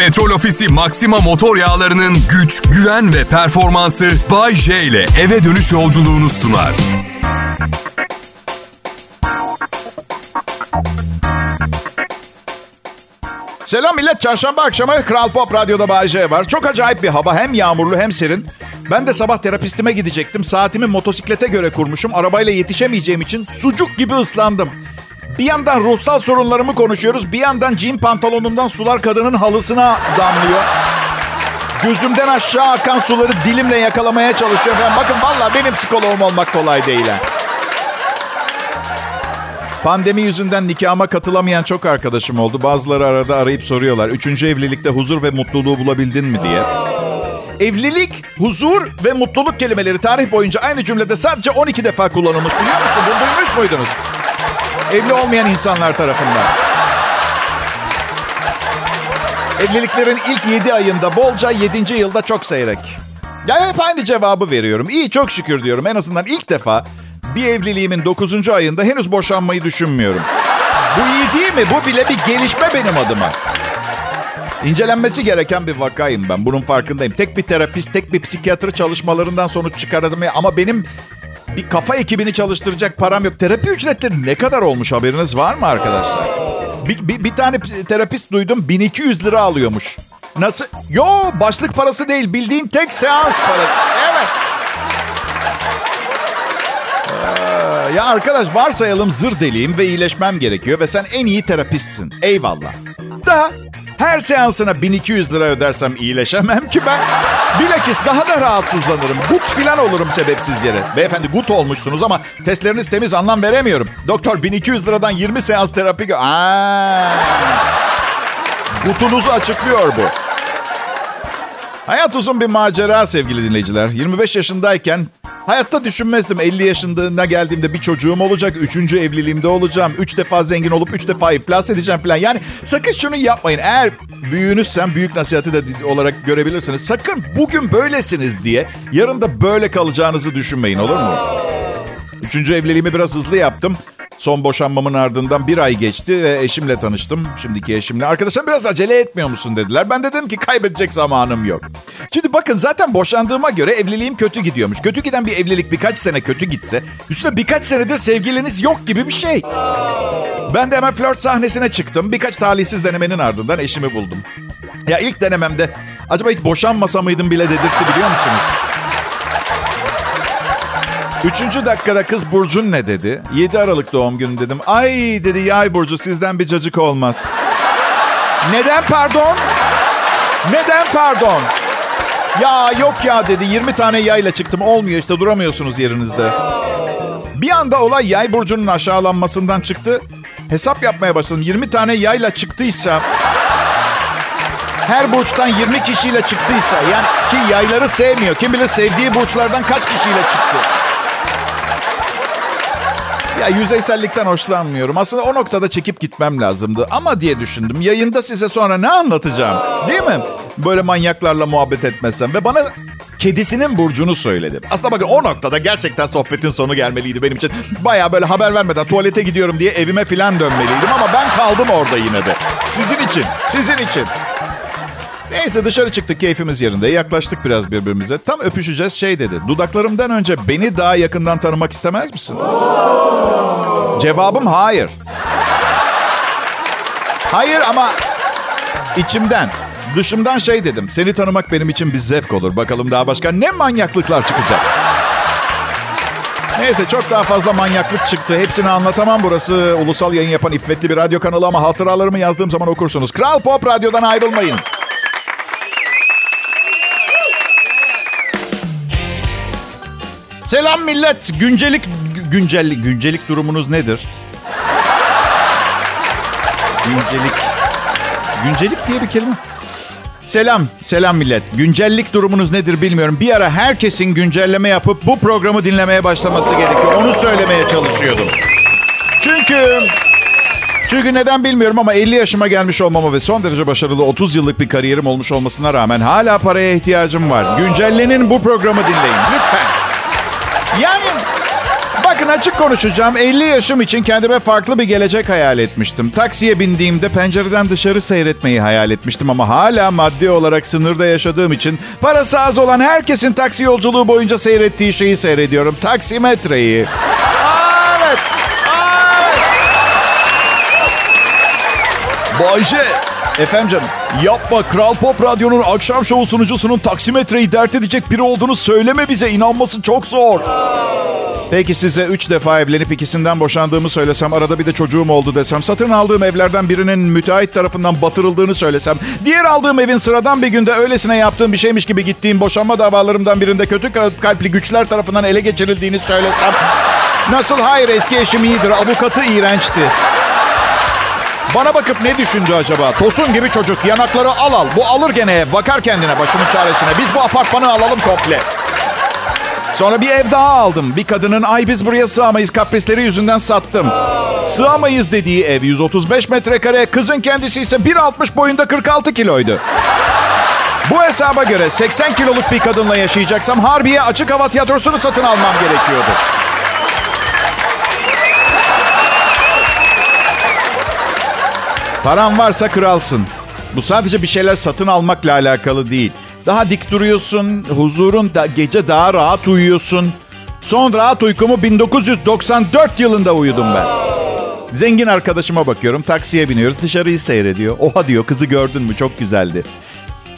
Petrol Ofisi Maxima motor yağlarının güç, güven ve performansı Bay J ile eve dönüş yolculuğunu sunar. Selam millet. Çarşamba akşamı Kral Pop Radyo'da Bay J var. Çok acayip bir hava. Hem yağmurlu hem serin. Ben de sabah terapistime gidecektim. Saatimi motosiklete göre kurmuşum. Arabayla yetişemeyeceğim için sucuk gibi ıslandım. Bir yandan ruhsal sorunlarımı konuşuyoruz. Bir yandan jean pantolonumdan sular kadının halısına damlıyor. Gözümden aşağı akan suları dilimle yakalamaya çalışıyorum. Yani bakın valla benim psikoloğum olmak kolay değil. ha. Pandemi yüzünden nikahıma katılamayan çok arkadaşım oldu. Bazıları arada arayıp soruyorlar. Üçüncü evlilikte huzur ve mutluluğu bulabildin mi diye. Evlilik, huzur ve mutluluk kelimeleri tarih boyunca aynı cümlede sadece 12 defa kullanılmış biliyor musun? Bunu duymuş muydunuz? Evli olmayan insanlar tarafından. Evliliklerin ilk 7 ayında bolca 7. yılda çok seyrek. Ya hep aynı cevabı veriyorum. İyi çok şükür diyorum. En azından ilk defa bir evliliğimin 9. ayında henüz boşanmayı düşünmüyorum. Bu iyi değil mi? Bu bile bir gelişme benim adıma. İncelenmesi gereken bir vakayım ben. Bunun farkındayım. Tek bir terapist, tek bir psikiyatri çalışmalarından sonuç çıkardım. Ama benim bir kafa ekibini çalıştıracak param yok. Terapi ücretleri ne kadar olmuş haberiniz var mı arkadaşlar? Bir, bir, bir tane terapist duydum 1200 lira alıyormuş. Nasıl? Yo başlık parası değil bildiğin tek seans parası. Evet. Ee, ya arkadaş varsayalım zır deliyim ve iyileşmem gerekiyor ve sen en iyi terapistsin. Eyvallah. Da her seansına 1200 lira ödersem iyileşemem ki ben. Bilakis daha da rahatsızlanırım. Gut filan olurum sebepsiz yere. Beyefendi gut olmuşsunuz ama testleriniz temiz anlam veremiyorum. Doktor 1200 liradan 20 seans terapi... gö- Aa. Gutunuzu açıklıyor bu. Hayat uzun bir macera sevgili dinleyiciler. 25 yaşındayken hayatta düşünmezdim 50 yaşındağına geldiğimde bir çocuğum olacak. Üçüncü evliliğimde olacağım. Üç defa zengin olup üç defa iflas edeceğim falan. Yani sakın şunu yapmayın. Eğer büyüğünüzsem büyük nasihati de olarak görebilirsiniz. Sakın bugün böylesiniz diye yarın da böyle kalacağınızı düşünmeyin olur mu? Üçüncü evliliğimi biraz hızlı yaptım. Son boşanmamın ardından bir ay geçti ve eşimle tanıştım. Şimdiki eşimle. Arkadaşlar biraz acele etmiyor musun dediler. Ben de dedim ki kaybedecek zamanım yok. Şimdi bakın zaten boşandığıma göre evliliğim kötü gidiyormuş. Kötü giden bir evlilik birkaç sene kötü gitse... ...işte birkaç senedir sevgiliniz yok gibi bir şey. Ben de hemen flört sahnesine çıktım. Birkaç talihsiz denemenin ardından eşimi buldum. Ya ilk denememde acaba hiç boşanmasa mıydım bile dedirtti biliyor musunuz? Üçüncü dakikada kız Burcun ne dedi? 7 Aralık doğum günü dedim. Ay dedi yay Burcu sizden bir cacık olmaz. Neden pardon? Neden pardon? Ya yok ya dedi 20 tane yayla çıktım olmuyor işte duramıyorsunuz yerinizde. Bir anda olay yay burcunun aşağılanmasından çıktı. Hesap yapmaya başladım. 20 tane yayla çıktıysa her burçtan 20 kişiyle çıktıysa yani ki yayları sevmiyor. Kim bilir sevdiği burçlardan kaç kişiyle çıktı. Ya yüzeysellikten hoşlanmıyorum. Aslında o noktada çekip gitmem lazımdı. Ama diye düşündüm. Yayında size sonra ne anlatacağım? Değil mi? Böyle manyaklarla muhabbet etmesem. Ve bana kedisinin burcunu söyledi. Aslında bakın o noktada gerçekten sohbetin sonu gelmeliydi benim için. Baya böyle haber vermeden tuvalete gidiyorum diye evime falan dönmeliydim. Ama ben kaldım orada yine de. Sizin için, sizin için. Neyse dışarı çıktık keyfimiz yerinde. Yaklaştık biraz birbirimize. Tam öpüşeceğiz şey dedi. Dudaklarımdan önce beni daha yakından tanımak istemez misin? Cevabım hayır. Hayır ama içimden, dışımdan şey dedim. Seni tanımak benim için bir zevk olur. Bakalım daha başka ne manyaklıklar çıkacak. Neyse çok daha fazla manyaklık çıktı. Hepsini anlatamam. Burası ulusal yayın yapan iffetli bir radyo kanalı ama hatıralarımı yazdığım zaman okursunuz. Kral Pop Radyo'dan ayrılmayın. Selam millet. Güncelik güncellik güncelik durumunuz nedir? Güncelik. Güncelik diye bir kelime. Selam, selam millet. Güncellik durumunuz nedir bilmiyorum. Bir ara herkesin güncelleme yapıp bu programı dinlemeye başlaması gerekiyor. Onu söylemeye çalışıyordum. Çünkü çünkü neden bilmiyorum ama 50 yaşıma gelmiş olmama ve son derece başarılı 30 yıllık bir kariyerim olmuş olmasına rağmen hala paraya ihtiyacım var. Güncellenin bu programı dinleyin lütfen. Yani bak Bakın açık konuşacağım. 50 yaşım için kendime farklı bir gelecek hayal etmiştim. Taksiye bindiğimde pencereden dışarı seyretmeyi hayal etmiştim ama hala maddi olarak sınırda yaşadığım için parası az olan herkesin taksi yolculuğu boyunca seyrettiği şeyi seyrediyorum. Taksimetreyi. Evet. Evet. Bayce. Efendim canım. Yapma Kral Pop Radyo'nun akşam şovu sunucusunun taksimetreyi dert edecek biri olduğunu söyleme bize. İnanması çok zor. Peki size üç defa evlenip ikisinden boşandığımı söylesem, arada bir de çocuğum oldu desem, satın aldığım evlerden birinin müteahhit tarafından batırıldığını söylesem, diğer aldığım evin sıradan bir günde öylesine yaptığım bir şeymiş gibi gittiğim boşanma davalarımdan birinde kötü kalpli güçler tarafından ele geçirildiğini söylesem, nasıl hayır eski eşim iyidir, avukatı iğrençti. Bana bakıp ne düşündü acaba? Tosun gibi çocuk yanakları al al. Bu alır gene ev. Bakar kendine başımın çaresine. Biz bu apartmanı alalım komple. Sonra bir ev daha aldım. Bir kadının ay biz buraya sığamayız kaprisleri yüzünden sattım. Sığamayız dediği ev 135 metrekare. Kızın kendisi ise 1.60 boyunda 46 kiloydu. Bu hesaba göre 80 kiloluk bir kadınla yaşayacaksam Harbiye açık hava tiyatrosunu satın almam gerekiyordu. Paran varsa kralsın. Bu sadece bir şeyler satın almakla alakalı değil. Daha dik duruyorsun, huzurun da gece daha rahat uyuyorsun. Son rahat uykumu 1994 yılında uyudum ben. Zengin arkadaşıma bakıyorum, taksiye biniyoruz, dışarıyı seyrediyor. Oha diyor, kızı gördün mü? Çok güzeldi.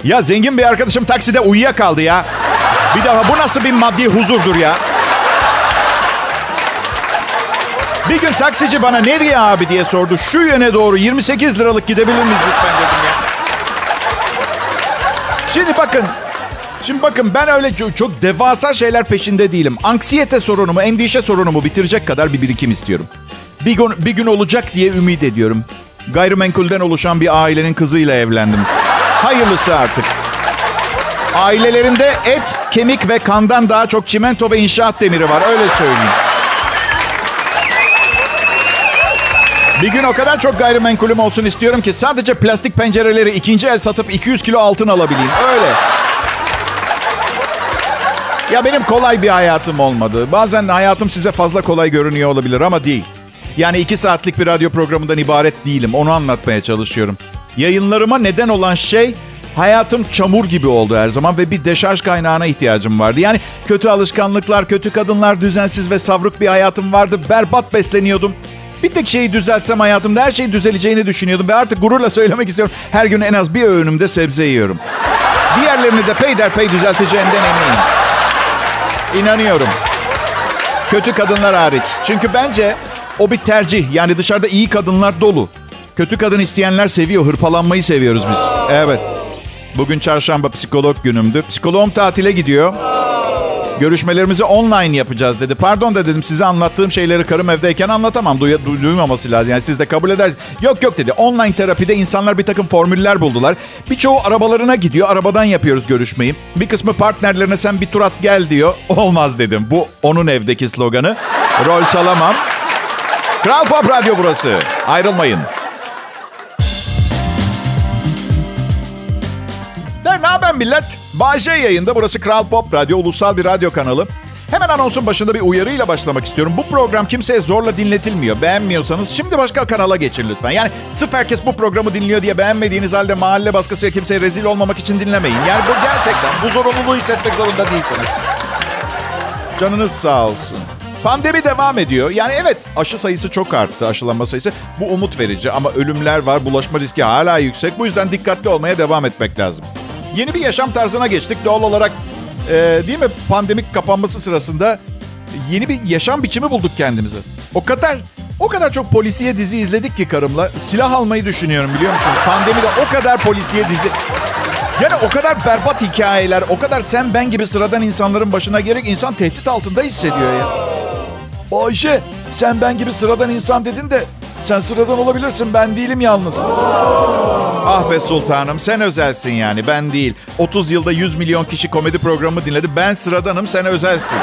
Ya zengin bir arkadaşım takside uyuyakaldı ya. Bir daha bu nasıl bir maddi huzurdur ya? Bir gün taksici bana nereye abi diye sordu. Şu yöne doğru 28 liralık gidebilir miyiz lütfen dedim ya. Şimdi bakın. Şimdi bakın ben öyle çok, çok devasa şeyler peşinde değilim. Anksiyete sorunumu, endişe sorunumu bitirecek kadar bir birikim istiyorum. Bir gün, bir gün olacak diye ümit ediyorum. Gayrimenkulden oluşan bir ailenin kızıyla evlendim. Hayırlısı artık. Ailelerinde et, kemik ve kandan daha çok çimento ve inşaat demiri var. Öyle söyleyeyim. Bir gün o kadar çok gayrimenkulüm olsun istiyorum ki sadece plastik pencereleri ikinci el satıp 200 kilo altın alabileyim. Öyle. Ya benim kolay bir hayatım olmadı. Bazen hayatım size fazla kolay görünüyor olabilir ama değil. Yani iki saatlik bir radyo programından ibaret değilim. Onu anlatmaya çalışıyorum. Yayınlarıma neden olan şey hayatım çamur gibi oldu her zaman ve bir deşarj kaynağına ihtiyacım vardı. Yani kötü alışkanlıklar, kötü kadınlar, düzensiz ve savruk bir hayatım vardı. Berbat besleniyordum. Bir tek şeyi düzeltsem hayatımda her şey düzeleceğini düşünüyordum. Ve artık gururla söylemek istiyorum. Her gün en az bir öğünümde sebze yiyorum. Diğerlerini de peyderpey düzelteceğimden eminim. İnanıyorum. Kötü kadınlar hariç. Çünkü bence o bir tercih. Yani dışarıda iyi kadınlar dolu. Kötü kadın isteyenler seviyor. Hırpalanmayı seviyoruz biz. Evet. Bugün çarşamba psikolog günümdü. Psikoloğum tatile gidiyor. Görüşmelerimizi online yapacağız dedi. Pardon da dedim size anlattığım şeyleri karım evdeyken anlatamam. Duy, duy, duymaması lazım. Yani siz de kabul edersiniz. Yok yok dedi. Online terapide insanlar bir takım formüller buldular. Birçoğu arabalarına gidiyor. Arabadan yapıyoruz görüşmeyi. Bir kısmı partnerlerine sen bir tur at gel diyor. Olmaz dedim. Bu onun evdeki sloganı. Rol çalamam. Kral Pop Radyo burası. Ayrılmayın. Ne haber millet? Bayce yayında. Burası Kral Pop Radyo, ulusal bir radyo kanalı. Hemen anonsun başında bir uyarıyla başlamak istiyorum. Bu program kimseye zorla dinletilmiyor. Beğenmiyorsanız şimdi başka kanala geçin lütfen. Yani sırf herkes bu programı dinliyor diye beğenmediğiniz halde mahalle baskısıyla kimseye rezil olmamak için dinlemeyin. Yani bu gerçekten bu zorunluluğu hissetmek zorunda değilsiniz. Canınız sağ olsun. Pandemi devam ediyor. Yani evet aşı sayısı çok arttı aşılanma sayısı. Bu umut verici ama ölümler var. Bulaşma riski hala yüksek. Bu yüzden dikkatli olmaya devam etmek lazım. Yeni bir yaşam tarzına geçtik. Doğal olarak e, değil mi pandemik kapanması sırasında yeni bir yaşam biçimi bulduk kendimize. O kadar o kadar çok polisiye dizi izledik ki karımla. Silah almayı düşünüyorum biliyor musun? Pandemide o kadar polisiye dizi. Yani o kadar berbat hikayeler, o kadar sen ben gibi sıradan insanların başına gerek insan tehdit altında hissediyor ya. Ayşe sen ben gibi sıradan insan dedin de sen sıradan olabilirsin ben değilim yalnız. Ah be sultanım sen özelsin yani ben değil. 30 yılda 100 milyon kişi komedi programı dinledi. Ben sıradanım sen özelsin.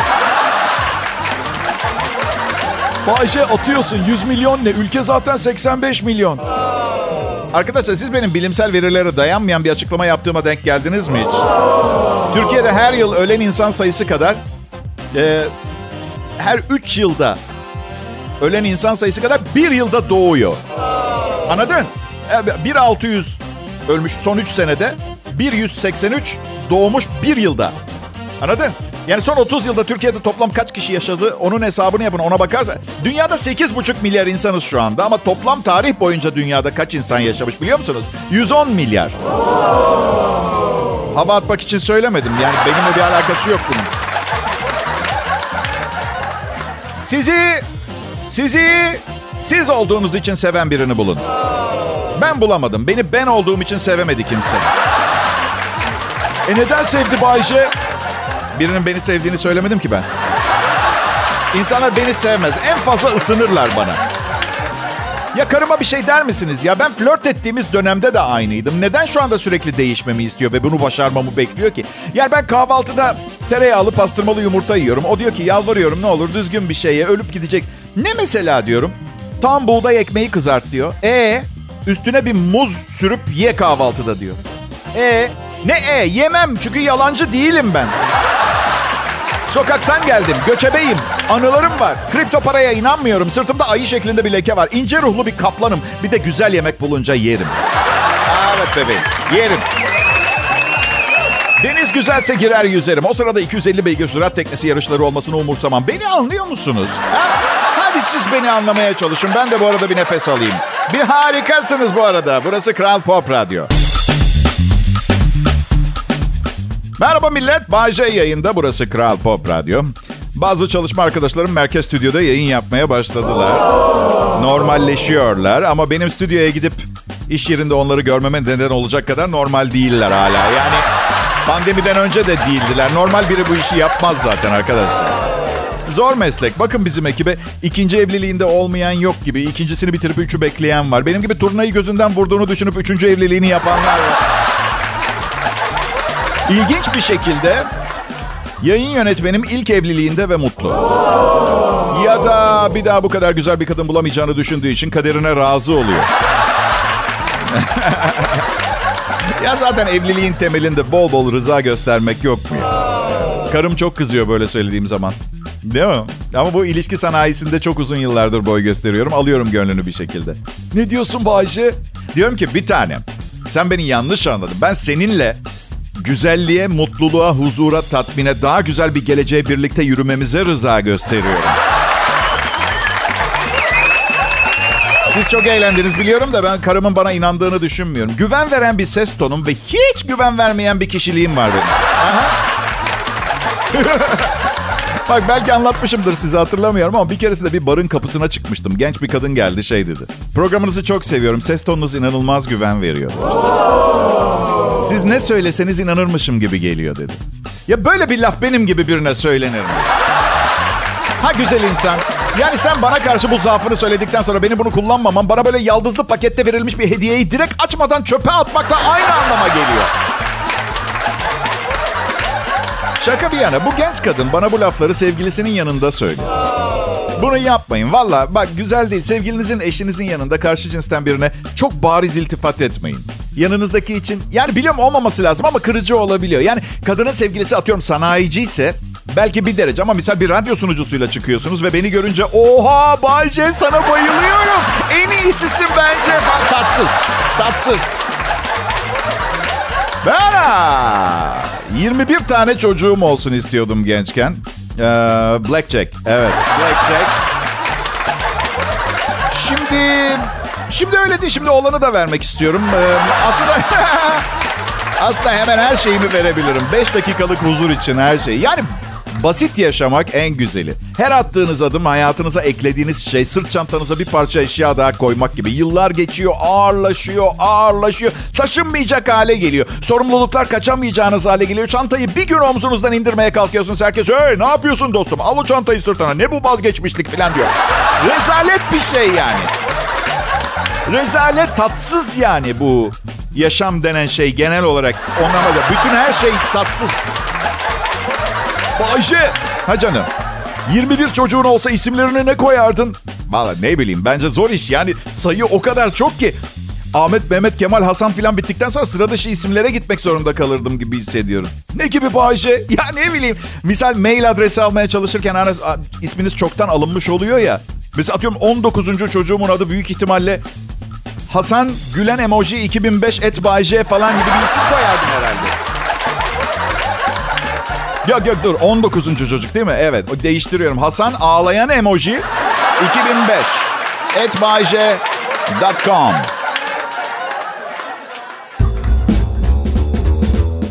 Bayşe atıyorsun 100 milyon ne? Ülke zaten 85 milyon. Arkadaşlar siz benim bilimsel verilere dayanmayan bir açıklama yaptığıma denk geldiniz mi hiç? Türkiye'de her yıl ölen insan sayısı kadar e, her 3 yılda ölen insan sayısı kadar bir yılda doğuyor. Anladın? 1600 ölmüş son 3 senede. 183 doğmuş bir yılda. Anladın? Yani son 30 yılda Türkiye'de toplam kaç kişi yaşadı onun hesabını yapın ona bakarsa. Dünyada 8,5 milyar insanız şu anda ama toplam tarih boyunca dünyada kaç insan yaşamış biliyor musunuz? 110 milyar. Hava atmak için söylemedim yani benimle bir alakası yok bunun. Sizi, sizi siz olduğunuz için seven birini bulun. Ben bulamadım. Beni ben olduğum için sevemedi kimse. E neden sevdi Bayce? Birinin beni sevdiğini söylemedim ki ben. İnsanlar beni sevmez. En fazla ısınırlar bana. Ya karıma bir şey der misiniz? Ya ben flört ettiğimiz dönemde de aynıydım. Neden şu anda sürekli değişmemi istiyor ve bunu başarmamı bekliyor ki? Yani ben kahvaltıda tereyağlı pastırmalı yumurta yiyorum. O diyor ki yalvarıyorum ne olur düzgün bir şeye ölüp gidecek. Ne mesela diyorum? Tam buğday ekmeği kızart diyor. E üstüne bir muz sürüp ye kahvaltıda diyor. E ne e yemem çünkü yalancı değilim ben. Sokaktan geldim. Göçebeyim. Anılarım var. Kripto paraya inanmıyorum. Sırtımda ayı şeklinde bir leke var. İnce ruhlu bir kaplanım. Bir de güzel yemek bulunca yerim. Evet bebeğim. Yerim. Deniz güzelse girer yüzerim. O sırada 250 beygir sürat teknesi yarışları olmasını umursamam. Beni anlıyor musunuz? Ha? Hadi siz beni anlamaya çalışın. Ben de bu arada bir nefes alayım. Bir harikasınız bu arada. Burası Kral Pop Radyo. Merhaba millet. Bayce yayında. Burası Kral Pop Radyo. Bazı çalışma arkadaşlarım merkez stüdyoda yayın yapmaya başladılar. Normalleşiyorlar ama benim stüdyoya gidip iş yerinde onları görmeme neden olacak kadar normal değiller hala. Yani pandemiden önce de değildiler. Normal biri bu işi yapmaz zaten arkadaşlar. Zor meslek. Bakın bizim ekibe ikinci evliliğinde olmayan yok gibi. İkincisini bitirip üçü bekleyen var. Benim gibi turnayı gözünden vurduğunu düşünüp üçüncü evliliğini yapanlar var. İlginç bir şekilde yayın yönetmenim ilk evliliğinde ve mutlu. Ya da bir daha bu kadar güzel bir kadın bulamayacağını düşündüğü için kaderine razı oluyor. ya zaten evliliğin temelinde bol bol rıza göstermek yok mu? Karım çok kızıyor böyle söylediğim zaman. Değil mi? Ama bu ilişki sanayisinde çok uzun yıllardır boy gösteriyorum. Alıyorum gönlünü bir şekilde. Ne diyorsun Bayce? Diyorum ki bir tane. Sen beni yanlış anladın. Ben seninle güzelliğe, mutluluğa, huzura, tatmine, daha güzel bir geleceğe birlikte yürümemize rıza gösteriyorum. Siz çok eğlendiniz biliyorum da ben karımın bana inandığını düşünmüyorum. Güven veren bir ses tonum ve hiç güven vermeyen bir kişiliğim var benim. Aha. Bak belki anlatmışımdır size hatırlamıyorum ama bir keresinde bir barın kapısına çıkmıştım. Genç bir kadın geldi şey dedi. Programınızı çok seviyorum. Ses tonunuz inanılmaz güven veriyor. Siz ne söyleseniz inanırmışım gibi geliyor dedi. Ya böyle bir laf benim gibi birine söylenir mi? Ha güzel insan. Yani sen bana karşı bu zaafını söyledikten sonra beni bunu kullanmaman bana böyle yaldızlı pakette verilmiş bir hediyeyi direkt açmadan çöpe atmakla aynı anlama geliyor. Şaka bir yana bu genç kadın bana bu lafları sevgilisinin yanında söylüyor. Bunu yapmayın. Valla bak güzel değil. Sevgilinizin eşinizin yanında karşı cinsten birine çok bariz iltifat etmeyin. Yanınızdaki için yani biliyorum olmaması lazım ama kırıcı olabiliyor. Yani kadının sevgilisi atıyorum sanayici ise belki bir derece ama misal bir radyo sunucusuyla çıkıyorsunuz ve beni görünce oha Bayce sana bayılıyorum. En iyisisin bence. Tatsız. Tatsız. Ben 21 tane çocuğum olsun istiyordum gençken. Ee, Blackjack. Evet. Blackjack. Şimdi şimdi öyle değil. Şimdi olanı da vermek istiyorum. Ee, aslında aslında hemen her şeyimi verebilirim. 5 dakikalık huzur için her şey. Yani basit yaşamak en güzeli. Her attığınız adım hayatınıza eklediğiniz şey sırt çantanıza bir parça eşya daha koymak gibi. Yıllar geçiyor, ağırlaşıyor, ağırlaşıyor. Taşınmayacak hale geliyor. Sorumluluklar kaçamayacağınız hale geliyor. Çantayı bir gün omzunuzdan indirmeye kalkıyorsunuz. Herkes hey ne yapıyorsun dostum? Al o çantayı sırtına. Ne bu vazgeçmişlik falan diyor. Rezalet bir şey yani. Rezalet tatsız yani bu yaşam denen şey genel olarak onlamada. Bütün her şey tatsız. Bayşe. Ha canım. 21 çocuğun olsa isimlerini ne koyardın? Valla ne bileyim bence zor iş. Yani sayı o kadar çok ki. Ahmet, Mehmet, Kemal, Hasan filan bittikten sonra sıra dışı isimlere gitmek zorunda kalırdım gibi hissediyorum. Ne gibi Bayşe? Ya ne bileyim. Misal mail adresi almaya çalışırken hani isminiz çoktan alınmış oluyor ya. Mesela atıyorum 19. çocuğumun adı büyük ihtimalle Hasan Gülen Emoji 2005 et Bayce falan gibi bir isim koyardım herhalde. Yok yok dur 19. çocuk değil mi? Evet değiştiriyorum. Hasan ağlayan emoji 2005 et bayce.com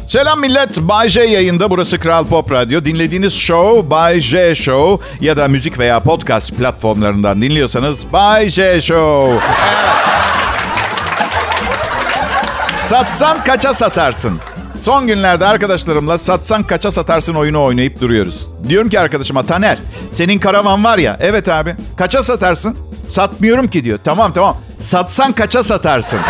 Selam millet. Bay J yayında. Burası Kral Pop Radyo. Dinlediğiniz show Bay J Show ya da müzik veya podcast platformlarından dinliyorsanız Bay J Show. Satsan kaça satarsın? Son günlerde arkadaşlarımla satsan kaça satarsın oyunu oynayıp duruyoruz. Diyorum ki arkadaşıma Taner senin karavan var ya. Evet abi kaça satarsın? Satmıyorum ki diyor. Tamam tamam. Satsan kaça satarsın?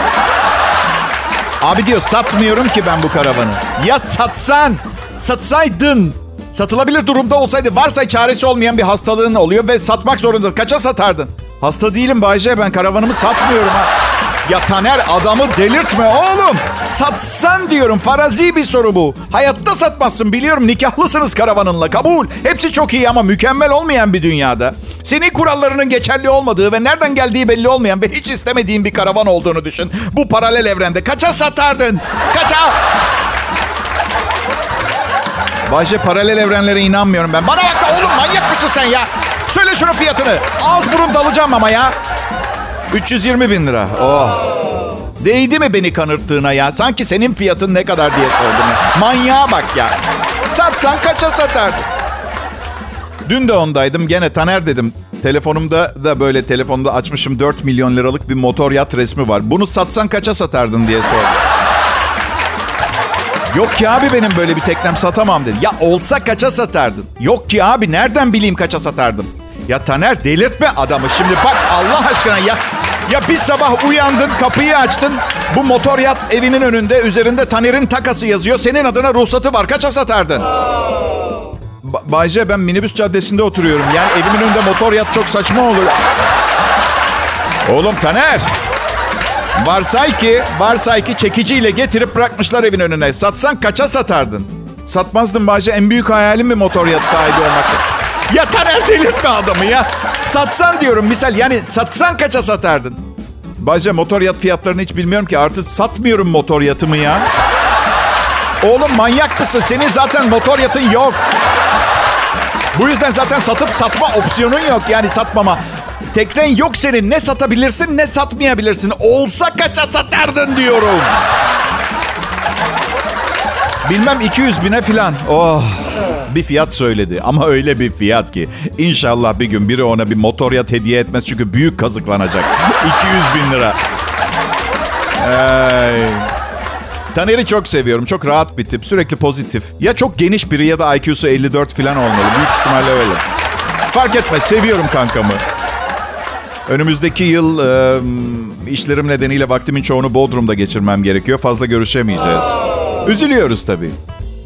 Abi diyor satmıyorum ki ben bu karavanı. Ya satsan, satsaydın. Satılabilir durumda olsaydı varsa çaresi olmayan bir hastalığın oluyor ve satmak zorunda. Kaça satardın? Hasta değilim Bayce ben karavanımı satmıyorum ha. Ya Taner adamı delirtme oğlum. Satsan diyorum farazi bir soru bu. Hayatta satmazsın biliyorum nikahlısınız karavanınla kabul. Hepsi çok iyi ama mükemmel olmayan bir dünyada. Senin kurallarının geçerli olmadığı ve nereden geldiği belli olmayan ve hiç istemediğin bir karavan olduğunu düşün. Bu paralel evrende kaça satardın? Kaça? Bayce paralel evrenlere inanmıyorum ben. Bana baksa oğlum manyak mısın sen ya? Söyle şunun fiyatını. Ağız burun dalacağım ama ya. 320 bin lira. Oh. Değdi mi beni kanırttığına ya? Sanki senin fiyatın ne kadar diye sordum ya. Manyağa bak ya. Satsan kaça satardın? Dün de ondaydım. Gene Taner dedim. Telefonumda da böyle telefonda açmışım 4 milyon liralık bir motor yat resmi var. Bunu satsan kaça satardın diye sordum. Yok ki abi benim böyle bir teknem satamam dedi. Ya olsa kaça satardın? Yok ki abi nereden bileyim kaça satardım? Ya Taner delirtme adamı şimdi bak Allah aşkına ya. Ya bir sabah uyandın kapıyı açtın. Bu motor yat evinin önünde üzerinde Taner'in takası yazıyor. Senin adına ruhsatı var kaça satardın? Ba- Bayce ben minibüs caddesinde oturuyorum. Yani evimin önünde motor yat çok saçma olur. Oğlum Taner. Varsay ki, varsay ki çekiciyle getirip bırakmışlar evin önüne. Satsan kaça satardın? Satmazdım Bayce. En büyük hayalim bir motor yat sahibi olmaktı. Ya Taner delirtme adamı ya. Satsan diyorum misal yani satsan kaça satardın? Bayce motor yat fiyatlarını hiç bilmiyorum ki. Artık satmıyorum motor yatımı ya. Oğlum manyak mısın? Senin zaten motor yatın yok. Bu yüzden zaten satıp satma opsiyonun yok. Yani satmama. Teknen yok senin. Ne satabilirsin ne satmayabilirsin. Olsa kaça satardın diyorum. Bilmem 200 bine filan. Oh. Bir fiyat söyledi ama öyle bir fiyat ki. İnşallah bir gün biri ona bir motor yat hediye etmez çünkü büyük kazıklanacak. 200 bin lira. Ay. Taner'i çok seviyorum. Çok rahat bir tip. Sürekli pozitif. Ya çok geniş biri ya da IQ'su 54 falan olmalı. Büyük ihtimalle öyle. Fark etmez. Seviyorum kankamı. Önümüzdeki yıl e, işlerim nedeniyle vaktimin çoğunu Bodrum'da geçirmem gerekiyor. Fazla görüşemeyeceğiz. Üzülüyoruz tabii.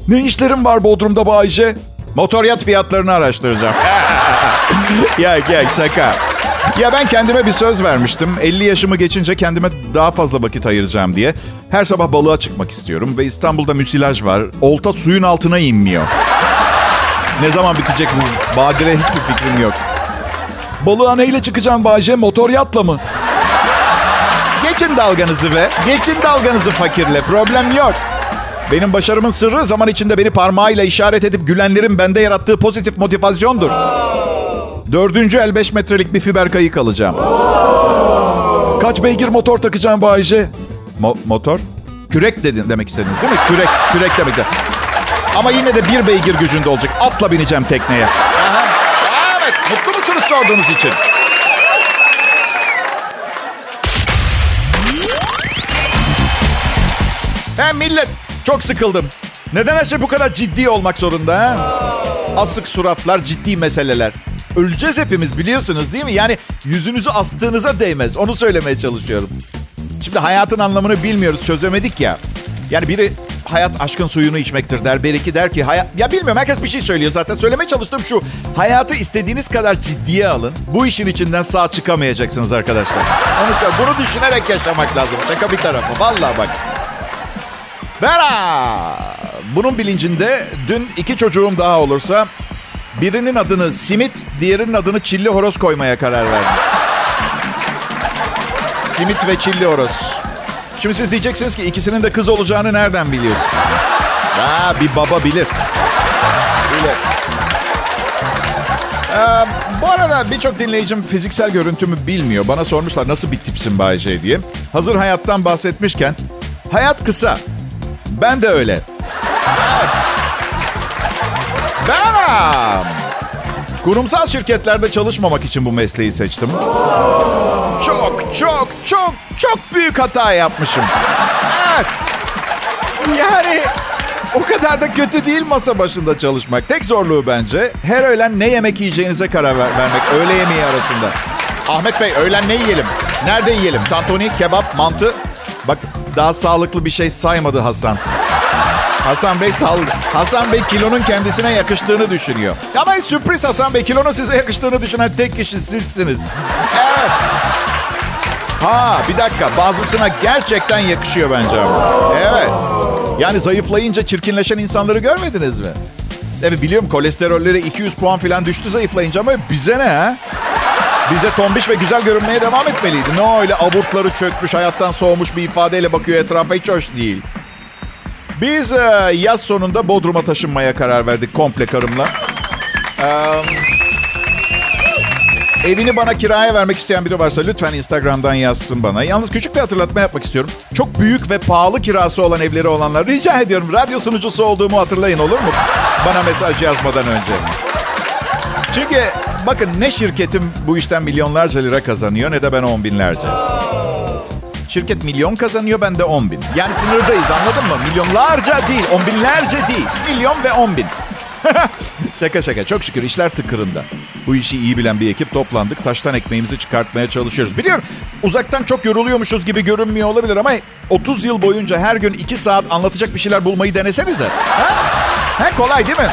Ne işlerim var Bodrum'da Bayce? Motoryat fiyatlarını araştıracağım. ya gel şaka. Ya ben kendime bir söz vermiştim. 50 yaşımı geçince kendime daha fazla vakit ayıracağım diye. Her sabah balığa çıkmak istiyorum ve İstanbul'da müsilaj var. Olta suyun altına inmiyor. Ne zaman bitecek bu badire hiçbir fikrim yok. Balığa neyle çıkacağım Bayce? Motor yatla mı? Geçin dalganızı be. Geçin dalganızı fakirle. Problem yok. Benim başarımın sırrı zaman içinde beni parmağıyla işaret edip gülenlerin bende yarattığı pozitif motivasyondur. Dördüncü el 5 metrelik bir fiber kayık alacağım. Kaç beygir motor takacağım Bayce? Mo- motor? Kürek dedin demek istediniz değil mi? Kürek, kürek demek de. Ama yine de bir beygir gücünde olacak. Atla bineceğim tekneye. Aha. Evet, mutlu musunuz sorduğunuz için? He millet, çok sıkıldım. Neden her şey bu kadar ciddi olmak zorunda ha? Asık suratlar, ciddi meseleler. Öleceğiz hepimiz biliyorsunuz değil mi? Yani yüzünüzü astığınıza değmez. Onu söylemeye çalışıyorum. Şimdi hayatın anlamını bilmiyoruz, çözemedik ya. Yani biri hayat aşkın suyunu içmektir der. Beriki der ki hayat... Ya bilmiyorum herkes bir şey söylüyor zaten. Söylemeye çalıştığım şu. Hayatı istediğiniz kadar ciddiye alın. Bu işin içinden sağ çıkamayacaksınız arkadaşlar. Onu, bunu düşünerek yaşamak lazım. Şaka bir tarafa. Vallahi bak. Bera! Bunun bilincinde dün iki çocuğum daha olursa Birinin adını simit, diğerinin adını çilli horoz koymaya karar verdim. Simit ve çilli horoz. Şimdi siz diyeceksiniz ki ikisinin de kız olacağını nereden biliyorsun? Ha, bir baba bilir. Bilir. Ee, bu arada birçok dinleyicim fiziksel görüntümü bilmiyor. Bana sormuşlar nasıl bir tipsin Bay J diye. Hazır hayattan bahsetmişken, hayat kısa. Ben de öyle. Ben kurumsal şirketlerde çalışmamak için bu mesleği seçtim. Çok çok çok çok büyük hata yapmışım. Evet. Yani o kadar da kötü değil masa başında çalışmak. Tek zorluğu bence her öğlen ne yemek yiyeceğinize karar ver- vermek. Öğle yemeği arasında. Ahmet Bey öğlen ne yiyelim? Nerede yiyelim? Tantuni, kebap, mantı. Bak daha sağlıklı bir şey saymadı Hasan. Hasan Bey sağlık. Hasan Bey kilonun kendisine yakıştığını düşünüyor. Ama sürpriz Hasan Bey kilonun size yakıştığını düşünen tek kişi sizsiniz. Evet. Ha bir dakika bazısına gerçekten yakışıyor bence ama. Evet. Yani zayıflayınca çirkinleşen insanları görmediniz mi? Evet biliyorum kolesterolleri 200 puan falan düştü zayıflayınca ama bize ne ha? Bize tombiş ve güzel görünmeye devam etmeliydi. Ne öyle aburtları çökmüş, hayattan soğumuş bir ifadeyle bakıyor etrafa hiç hoş değil. Biz e, yaz sonunda Bodrum'a taşınmaya karar verdik komple karımla. Ee, evini bana kiraya vermek isteyen biri varsa lütfen Instagram'dan yazsın bana. Yalnız küçük bir hatırlatma yapmak istiyorum. Çok büyük ve pahalı kirası olan evleri olanlar rica ediyorum radyo sunucusu olduğumu hatırlayın olur mu? Bana mesaj yazmadan önce. Çünkü bakın ne şirketim bu işten milyonlarca lira kazanıyor ne de ben on binlerce. Şirket milyon kazanıyor ben de 10 bin. Yani sınırdayız anladın mı? Milyonlarca değil, on binlerce değil. Milyon ve 10 bin. şaka şaka çok şükür işler tıkırında. Bu işi iyi bilen bir ekip toplandık. Taştan ekmeğimizi çıkartmaya çalışıyoruz. Biliyorum uzaktan çok yoruluyormuşuz gibi görünmüyor olabilir ama 30 yıl boyunca her gün 2 saat anlatacak bir şeyler bulmayı denesenize. Ha? Ha, kolay değil mi?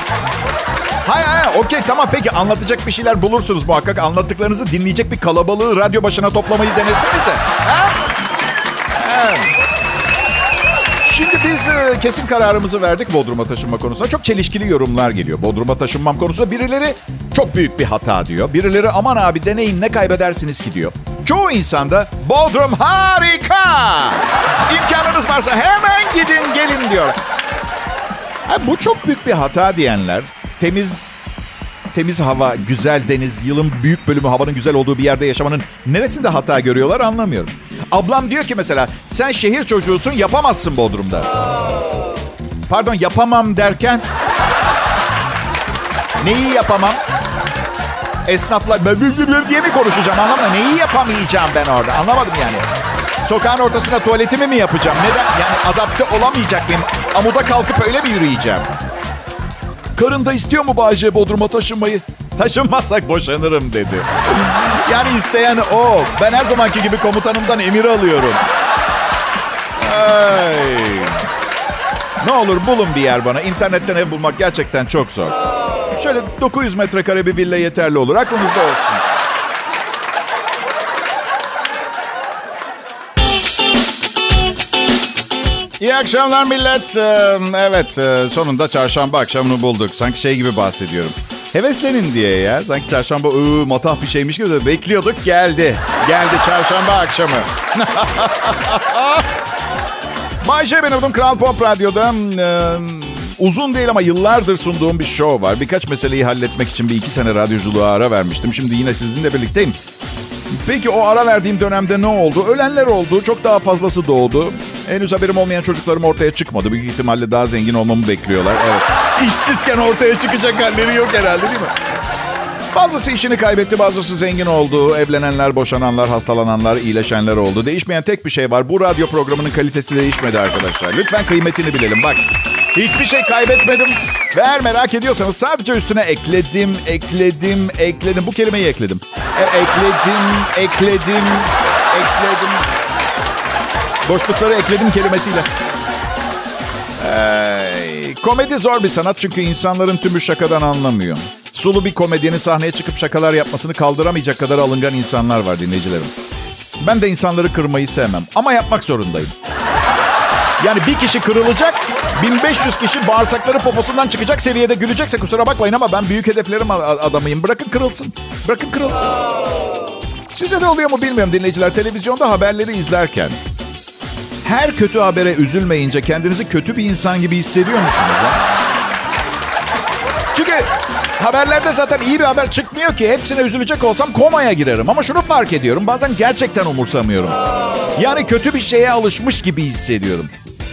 Hay hay okey tamam peki anlatacak bir şeyler bulursunuz muhakkak. Anlattıklarınızı dinleyecek bir kalabalığı radyo başına toplamayı denesenize. Ha? Şimdi biz e, kesin kararımızı verdik Bodrum'a taşınma konusunda. Çok çelişkili yorumlar geliyor. Bodrum'a taşınmam konusunda birileri çok büyük bir hata diyor. Birileri aman abi deneyin ne kaybedersiniz ki diyor. Çoğu insanda Bodrum harika. İmkanınız varsa hemen gidin gelin diyor. Ha, bu çok büyük bir hata diyenler temiz temiz hava, güzel deniz, yılın büyük bölümü havanın güzel olduğu bir yerde yaşamanın neresinde hata görüyorlar anlamıyorum. Ablam diyor ki mesela sen şehir çocuğusun yapamazsın Bodrum'da. Pardon yapamam derken neyi yapamam? Esnafla diye mi konuşacağım anlamadım. Neyi yapamayacağım ben orada anlamadım yani. Sokağın ortasında tuvaletimi mi yapacağım? Neden? Yani adapte olamayacak mıyım? Amuda kalkıp öyle mi yürüyeceğim? Karın da istiyor mu Bayce Bodrum'a taşınmayı? Taşınmazsak boşanırım dedi. Yani isteyen o. Ben her zamanki gibi komutanımdan emir alıyorum. Ay. Ne olur bulun bir yer bana. İnternetten ev bulmak gerçekten çok zor. Şöyle 900 metrekare bir villa yeterli olur. Aklınızda olsun. İyi akşamlar millet. Evet sonunda çarşamba akşamını bulduk. Sanki şey gibi bahsediyorum. Heveslenin diye ya. Sanki çarşamba ıı, matah bir şeymiş gibi de bekliyorduk geldi. Geldi çarşamba akşamı. Bay J ben adım Kral Pop Radyo'da. Uzun değil ama yıllardır sunduğum bir show var. Birkaç meseleyi halletmek için bir iki sene radyoculuğa ara vermiştim. Şimdi yine sizinle birlikteyim. Peki o ara verdiğim dönemde ne oldu? Ölenler oldu. Çok daha fazlası doğdu. Henüz haberim olmayan çocuklarım ortaya çıkmadı. Büyük ihtimalle daha zengin olmamı bekliyorlar. Evet. İşsizken ortaya çıkacak halleri yok herhalde değil mi? Bazısı işini kaybetti, bazısı zengin oldu. Evlenenler, boşananlar, hastalananlar, iyileşenler oldu. Değişmeyen tek bir şey var. Bu radyo programının kalitesi değişmedi arkadaşlar. Lütfen kıymetini bilelim. Bak, hiçbir şey kaybetmedim. Ve eğer merak ediyorsanız sadece üstüne ekledim, ekledim, ekledim. Bu kelimeyi ekledim. E, ekledim, ekledim, ekledim. Boşlukları ekledim kelimesiyle. Ee, komedi zor bir sanat çünkü insanların tümü şakadan anlamıyor. Sulu bir komedyenin sahneye çıkıp şakalar yapmasını kaldıramayacak kadar alıngan insanlar var dinleyicilerim. Ben de insanları kırmayı sevmem ama yapmak zorundayım. Yani bir kişi kırılacak, 1500 kişi bağırsakları poposundan çıkacak seviyede gülecekse kusura bakmayın ama ben büyük hedeflerim adamıyım. Bırakın kırılsın. Bırakın kırılsın. Size de oluyor mu bilmiyorum dinleyiciler. Televizyonda haberleri izlerken her kötü habere üzülmeyince kendinizi kötü bir insan gibi hissediyor musunuz? Ya? Çünkü haberlerde zaten iyi bir haber çıkmıyor ki. Hepsine üzülecek olsam komaya girerim. Ama şunu fark ediyorum. Bazen gerçekten umursamıyorum. Yani kötü bir şeye alışmış gibi hissediyorum.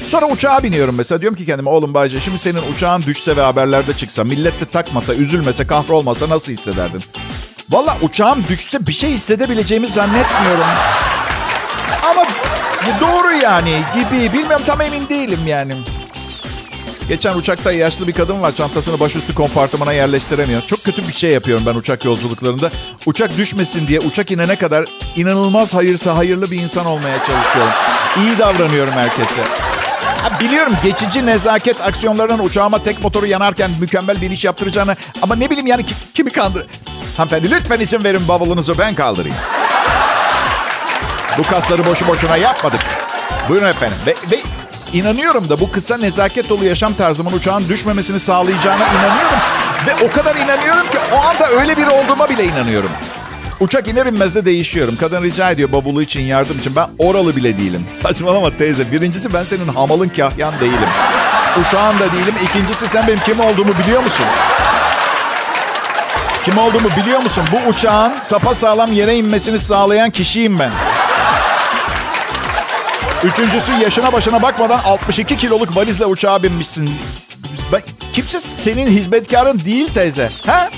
Sonra uçağa biniyorum mesela. Diyorum ki kendime oğlum Bayce şimdi senin uçağın düşse ve haberlerde çıksa, millet de takmasa, üzülmese, kahrolmasa nasıl hissederdin? Valla uçağım düşse bir şey hissedebileceğimi zannetmiyorum. Ama doğru yani gibi. Bilmiyorum tam emin değilim yani. Geçen uçakta yaşlı bir kadın var. Çantasını başüstü kompartımana yerleştiremiyor. Çok kötü bir şey yapıyorum ben uçak yolculuklarında. Uçak düşmesin diye uçak inene kadar inanılmaz hayırsa hayırlı bir insan olmaya çalışıyorum. İyi davranıyorum herkese. Ha, biliyorum geçici nezaket aksiyonlarının uçağıma tek motoru yanarken mükemmel bir iş yaptıracağını... Ama ne bileyim yani kimi kandır... Hanımefendi lütfen isim verin bavulunuzu ben kaldırayım. Bu kasları boşu boşuna yapmadık. Buyurun efendim. Ve, ve inanıyorum da bu kısa nezaket dolu yaşam tarzımın uçağın düşmemesini sağlayacağına inanıyorum. Ve o kadar inanıyorum ki o anda öyle biri olduğuma bile inanıyorum. Uçak iner inmez de değişiyorum. Kadın rica ediyor babulu için yardım için. Ben oralı bile değilim. Saçmalama teyze. Birincisi ben senin hamalın kahyan değilim. Uşağın da değilim. İkincisi sen benim kim olduğumu biliyor musun? Kim olduğumu biliyor musun? Bu uçağın sapa sağlam yere inmesini sağlayan kişiyim ben. Üçüncüsü yaşına başına bakmadan 62 kiloluk valizle uçağa binmişsin. Kimse senin hizmetkarın değil teyze. Ha?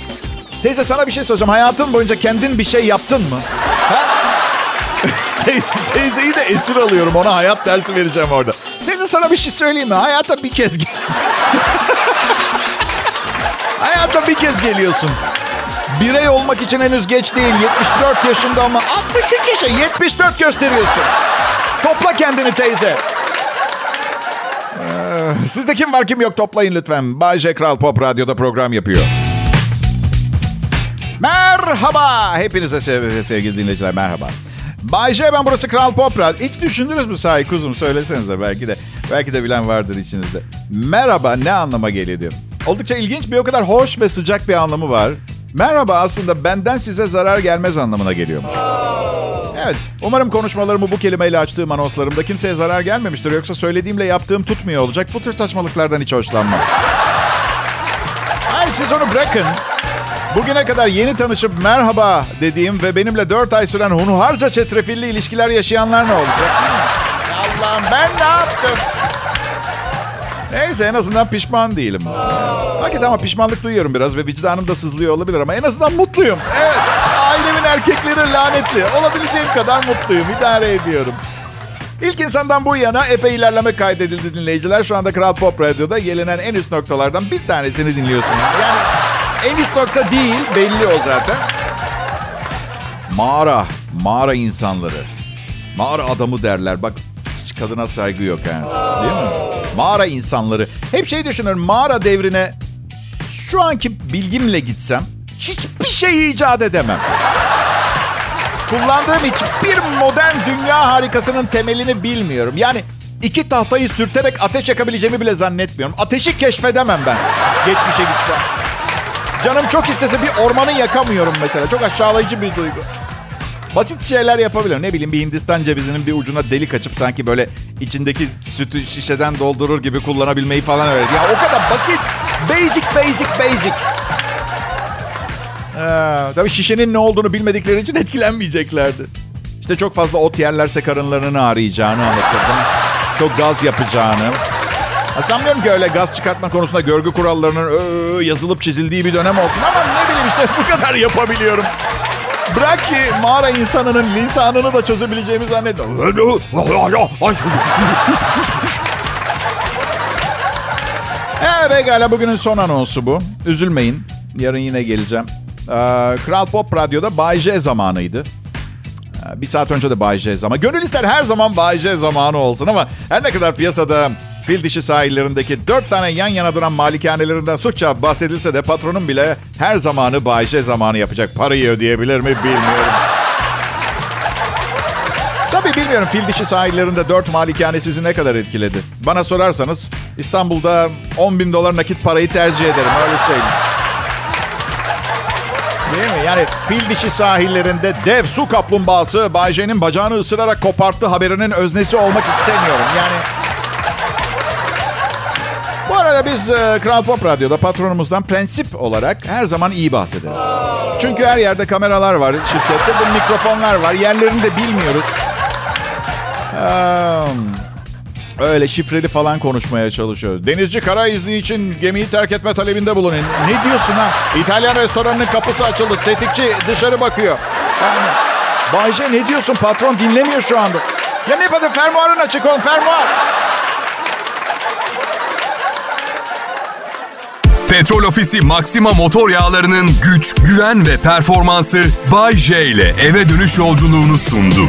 Teyze sana bir şey soracağım. Hayatın boyunca kendin bir şey yaptın mı? Ha? teyze, teyzeyi de esir alıyorum. Ona hayat dersi vereceğim orada. Teyze sana bir şey söyleyeyim mi? Hayata bir kez gel. Hayata bir kez geliyorsun. Birey olmak için henüz geç değil. 74 yaşında ama 63 yaşa 74 gösteriyorsun. Topla kendini teyze. Ee, sizde kim var kim yok toplayın lütfen. Bay J. Kral Pop Radyo'da program yapıyor. Merhaba. Hepinize sev sevgili dinleyiciler merhaba. Bay J ben burası Kral Pop Radyo. Hiç düşündünüz mü sahi kuzum söylesenize belki de. Belki de bilen vardır içinizde. Merhaba ne anlama geliyor diyor. Oldukça ilginç bir o kadar hoş ve sıcak bir anlamı var. Merhaba aslında benden size zarar gelmez anlamına geliyormuş. Evet, umarım konuşmalarımı bu kelimeyle açtığım anonslarımda kimseye zarar gelmemiştir. Yoksa söylediğimle yaptığım tutmuyor olacak. Bu tür saçmalıklardan hiç hoşlanmam. Ay siz onu bırakın. Bugüne kadar yeni tanışıp merhaba dediğim ve benimle 4 ay süren hunharca çetrefilli ilişkiler yaşayanlar ne olacak? Allah'ım ben ne yaptım? Neyse en azından pişman değilim. Hakikaten ama pişmanlık duyuyorum biraz ve vicdanım da sızlıyor olabilir ama en azından mutluyum. Evet ailemin erkekleri lanetli. Olabileceğim kadar mutluyum. idare ediyorum. İlk insandan bu yana epey ilerleme kaydedildi dinleyiciler. Şu anda Kral Pop Radyo'da gelinen en üst noktalardan bir tanesini dinliyorsunuz. Yani en üst nokta değil belli o zaten. Mağara, mağara insanları. Mağara adamı derler. Bak hiç kadına saygı yok yani. Değil mi? Mağara insanları. Hep şey düşünüyorum mağara devrine şu anki bilgimle gitsem hiçbir şey icat edemem. Kullandığım hiçbir modern dünya harikasının temelini bilmiyorum. Yani iki tahtayı sürterek ateş yakabileceğimi bile zannetmiyorum. Ateşi keşfedemem ben. Geçmişe gitsem. Canım çok istese bir ormanı yakamıyorum mesela. Çok aşağılayıcı bir duygu. Basit şeyler yapabilirim. Ne bileyim bir Hindistan cevizinin bir ucuna delik açıp sanki böyle içindeki sütü şişeden doldurur gibi kullanabilmeyi falan öğretti. Ya o kadar basit. Basic, basic, basic. Ee, tabii şişenin ne olduğunu bilmedikleri için etkilenmeyeceklerdi. İşte çok fazla ot yerlerse karınlarını ağrıyacağını anlatırdım. Çok gaz yapacağını. Ha, sanmıyorum ki öyle gaz çıkartma konusunda görgü kurallarının ö, yazılıp çizildiği bir dönem olsun ama ne bileyim işte bu kadar yapabiliyorum. Bırak ki mağara insanının lisanını da çözebileceğimi zannediyorum. Evet pekala bugünün son anonsu bu. Üzülmeyin. Yarın yine geleceğim. Ee, Kral Pop Radyo'da Bay J zamanıydı. Ee, bir saat önce de Bay J zamanı. Gönül ister her zaman Bay J zamanı olsun ama her ne kadar piyasada fil dişi sahillerindeki dört tane yan yana duran malikanelerinden suçça bahsedilse de patronun bile her zamanı Bay J zamanı yapacak parayı ödeyebilir mi bilmiyorum. Tabii bilmiyorum fil dişi sahillerinde dört malikane sizi ne kadar etkiledi. Bana sorarsanız İstanbul'da 10 bin dolar nakit parayı tercih ederim öyle söyleyeyim. Değil mi? Yani fil dişi sahillerinde dev su kaplumbağası Bayce'nin bacağını ısırarak koparttı haberinin öznesi olmak istemiyorum. Yani bu arada biz e, Kral Pop Radyo'da patronumuzdan prensip olarak her zaman iyi bahsederiz. Çünkü her yerde kameralar var şirkette ve mikrofonlar var. Yerlerini de bilmiyoruz. Ee, öyle şifreli falan konuşmaya çalışıyoruz. Denizci kara izni için gemiyi terk etme talebinde bulunun. Ne diyorsun ha? İtalyan restoranının kapısı açıldı. Tetikçi dışarı bakıyor. Yani, Bayce ne diyorsun? Patron dinlemiyor şu anda. Ya ne kadar fermuarın açık oğlum fermuar. Petrol Ofisi Maxima motor yağlarının güç, güven ve performansı Bay J ile eve dönüş yolculuğunu sundu.